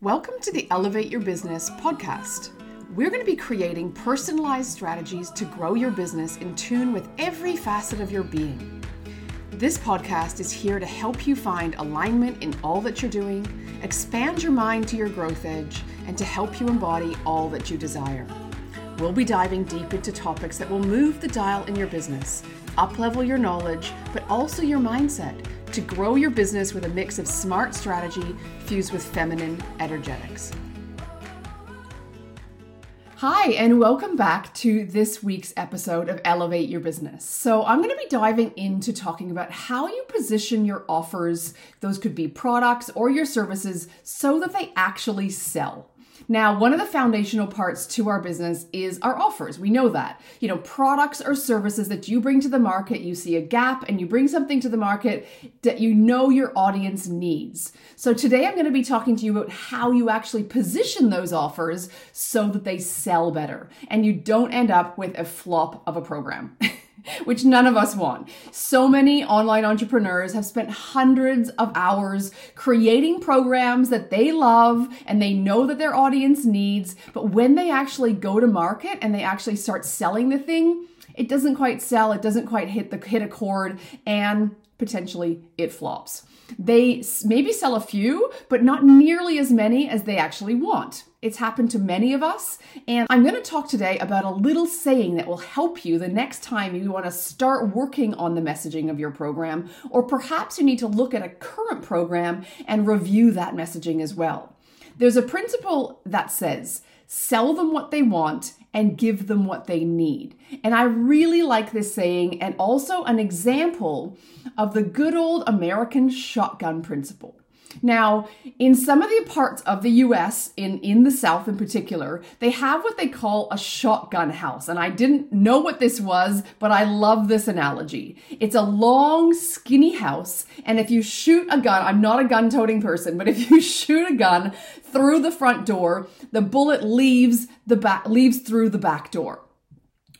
Welcome to the Elevate Your Business podcast. We're going to be creating personalized strategies to grow your business in tune with every facet of your being. This podcast is here to help you find alignment in all that you're doing, expand your mind to your growth edge, and to help you embody all that you desire. We'll be diving deep into topics that will move the dial in your business, uplevel your knowledge, but also your mindset to grow your business with a mix of smart strategy fused with feminine energetics. Hi, and welcome back to this week's episode of Elevate Your Business. So, I'm going to be diving into talking about how you position your offers, those could be products or your services, so that they actually sell. Now, one of the foundational parts to our business is our offers. We know that. You know, products or services that you bring to the market, you see a gap and you bring something to the market that you know your audience needs. So today I'm going to be talking to you about how you actually position those offers so that they sell better and you don't end up with a flop of a program. which none of us want. So many online entrepreneurs have spent hundreds of hours creating programs that they love and they know that their audience needs, but when they actually go to market and they actually start selling the thing, it doesn't quite sell, it doesn't quite hit the hit a chord and potentially it flops. They maybe sell a few, but not nearly as many as they actually want. It's happened to many of us, and I'm going to talk today about a little saying that will help you the next time you want to start working on the messaging of your program, or perhaps you need to look at a current program and review that messaging as well. There's a principle that says, sell them what they want and give them what they need. And I really like this saying and also an example of the good old American shotgun principle. Now, in some of the parts of the US, in, in the South in particular, they have what they call a shotgun house. And I didn't know what this was, but I love this analogy. It's a long, skinny house. And if you shoot a gun, I'm not a gun toting person, but if you shoot a gun through the front door, the bullet leaves the back, leaves through the back door.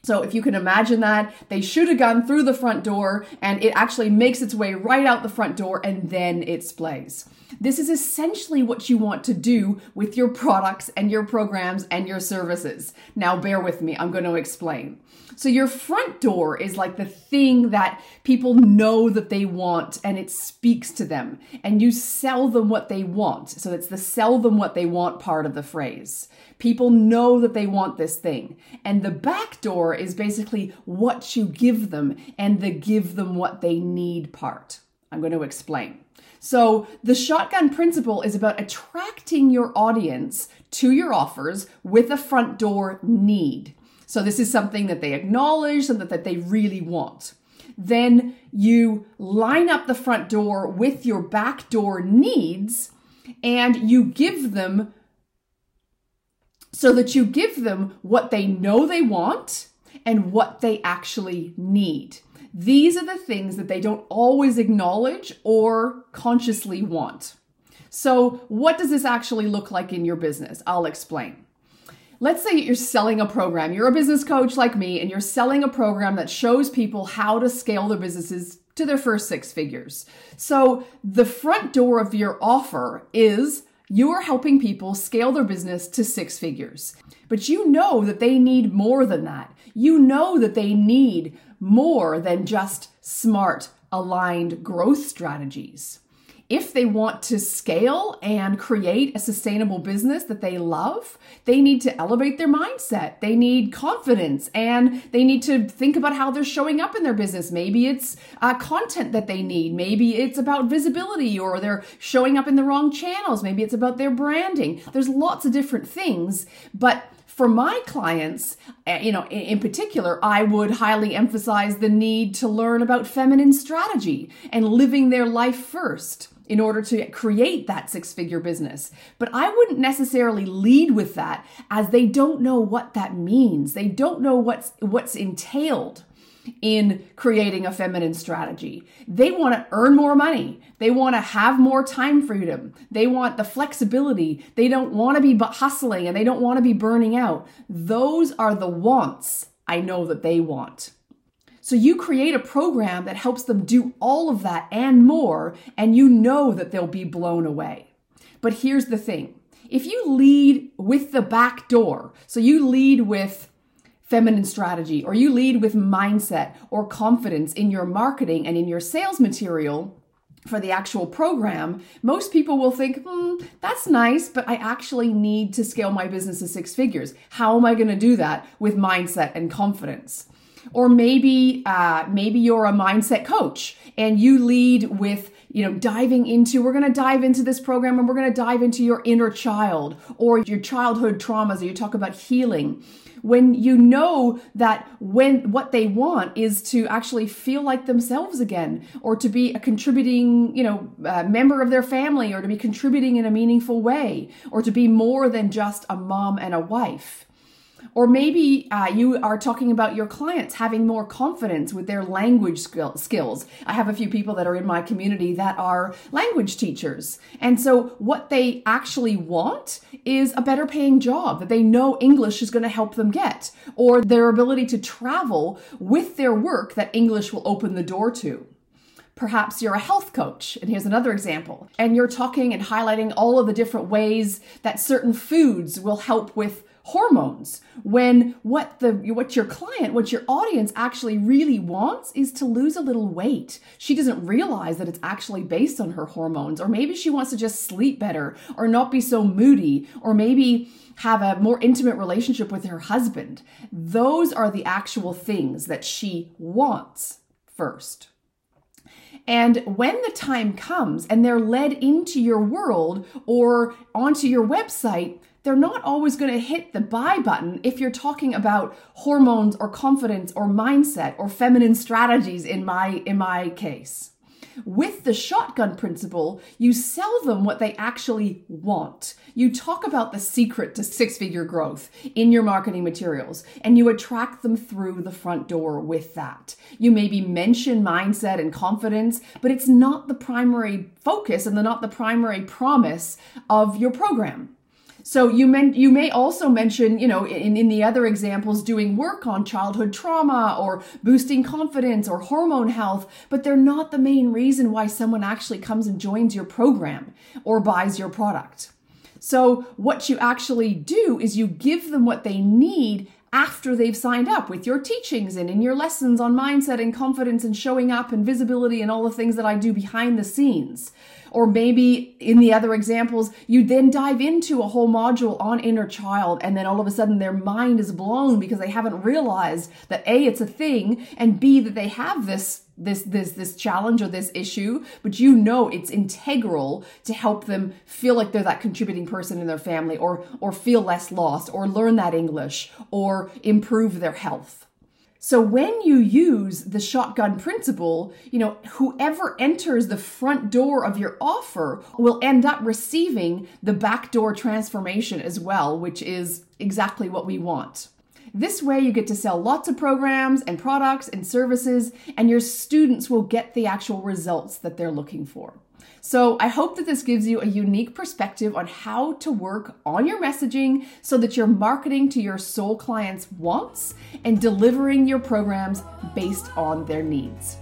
So if you can imagine that, they shoot a gun through the front door and it actually makes its way right out the front door and then it splays. This is essentially what you want to do with your products and your programs and your services. Now, bear with me, I'm going to explain. So, your front door is like the thing that people know that they want and it speaks to them, and you sell them what they want. So, it's the sell them what they want part of the phrase. People know that they want this thing. And the back door is basically what you give them and the give them what they need part. I'm going to explain. So, the shotgun principle is about attracting your audience to your offers with a front door need. So, this is something that they acknowledge, something that they really want. Then you line up the front door with your back door needs and you give them so that you give them what they know they want and what they actually need. These are the things that they don't always acknowledge or consciously want. So, what does this actually look like in your business? I'll explain. Let's say you're selling a program. You're a business coach like me, and you're selling a program that shows people how to scale their businesses to their first six figures. So, the front door of your offer is you are helping people scale their business to six figures. But you know that they need more than that. You know that they need more than just smart, aligned growth strategies if they want to scale and create a sustainable business that they love, they need to elevate their mindset. They need confidence and they need to think about how they're showing up in their business. Maybe it's uh, content that they need. Maybe it's about visibility or they're showing up in the wrong channels. Maybe it's about their branding. There's lots of different things, but for my clients, eh, you know, in particular, I would highly emphasize the need to learn about feminine strategy and living their life first in order to create that six figure business. But I wouldn't necessarily lead with that as they don't know what that means. They don't know what's what's entailed in creating a feminine strategy. They want to earn more money. They want to have more time freedom. They want the flexibility. They don't want to be hustling and they don't want to be burning out. Those are the wants I know that they want. So you create a program that helps them do all of that and more, and you know that they'll be blown away. But here's the thing if you lead with the back door, so you lead with feminine strategy or you lead with mindset or confidence in your marketing and in your sales material, for the actual program, most people will think, hmm, that's nice, but I actually need to scale my business to six figures. How am I going to do that with mindset and confidence? Or maybe, uh, maybe you're a mindset coach and you lead with you know, diving into, we're going to dive into this program and we're going to dive into your inner child or your childhood traumas, or you talk about healing. When you know that when what they want is to actually feel like themselves again, or to be a contributing, you know, uh, member of their family, or to be contributing in a meaningful way, or to be more than just a mom and a wife. Or maybe uh, you are talking about your clients having more confidence with their language skill- skills. I have a few people that are in my community that are language teachers. And so, what they actually want is a better paying job that they know English is going to help them get, or their ability to travel with their work that English will open the door to. Perhaps you're a health coach, and here's another example. And you're talking and highlighting all of the different ways that certain foods will help with hormones when what the what your client what your audience actually really wants is to lose a little weight. She doesn't realize that it's actually based on her hormones or maybe she wants to just sleep better or not be so moody or maybe have a more intimate relationship with her husband. Those are the actual things that she wants first. And when the time comes and they're led into your world or onto your website, they're not always going to hit the buy button if you're talking about hormones or confidence or mindset or feminine strategies in my in my case. With the shotgun principle, you sell them what they actually want. You talk about the secret to six figure growth in your marketing materials and you attract them through the front door with that. You maybe mention mindset and confidence, but it's not the primary focus and not the primary promise of your program. So you meant you may also mention, you know, in, in the other examples, doing work on childhood trauma or boosting confidence or hormone health, but they're not the main reason why someone actually comes and joins your program or buys your product. So what you actually do is you give them what they need after they've signed up with your teachings and in your lessons on mindset and confidence and showing up and visibility and all the things that I do behind the scenes. Or maybe in the other examples, you then dive into a whole module on inner child, and then all of a sudden their mind is blown because they haven't realized that A, it's a thing, and B, that they have this this this this challenge or this issue but you know it's integral to help them feel like they're that contributing person in their family or or feel less lost or learn that english or improve their health so when you use the shotgun principle, you know, whoever enters the front door of your offer will end up receiving the backdoor transformation as well, which is exactly what we want. This way, you get to sell lots of programs and products and services, and your students will get the actual results that they're looking for. So I hope that this gives you a unique perspective on how to work on your messaging so that you're marketing to your sole clients' wants and delivering your programs based on their needs.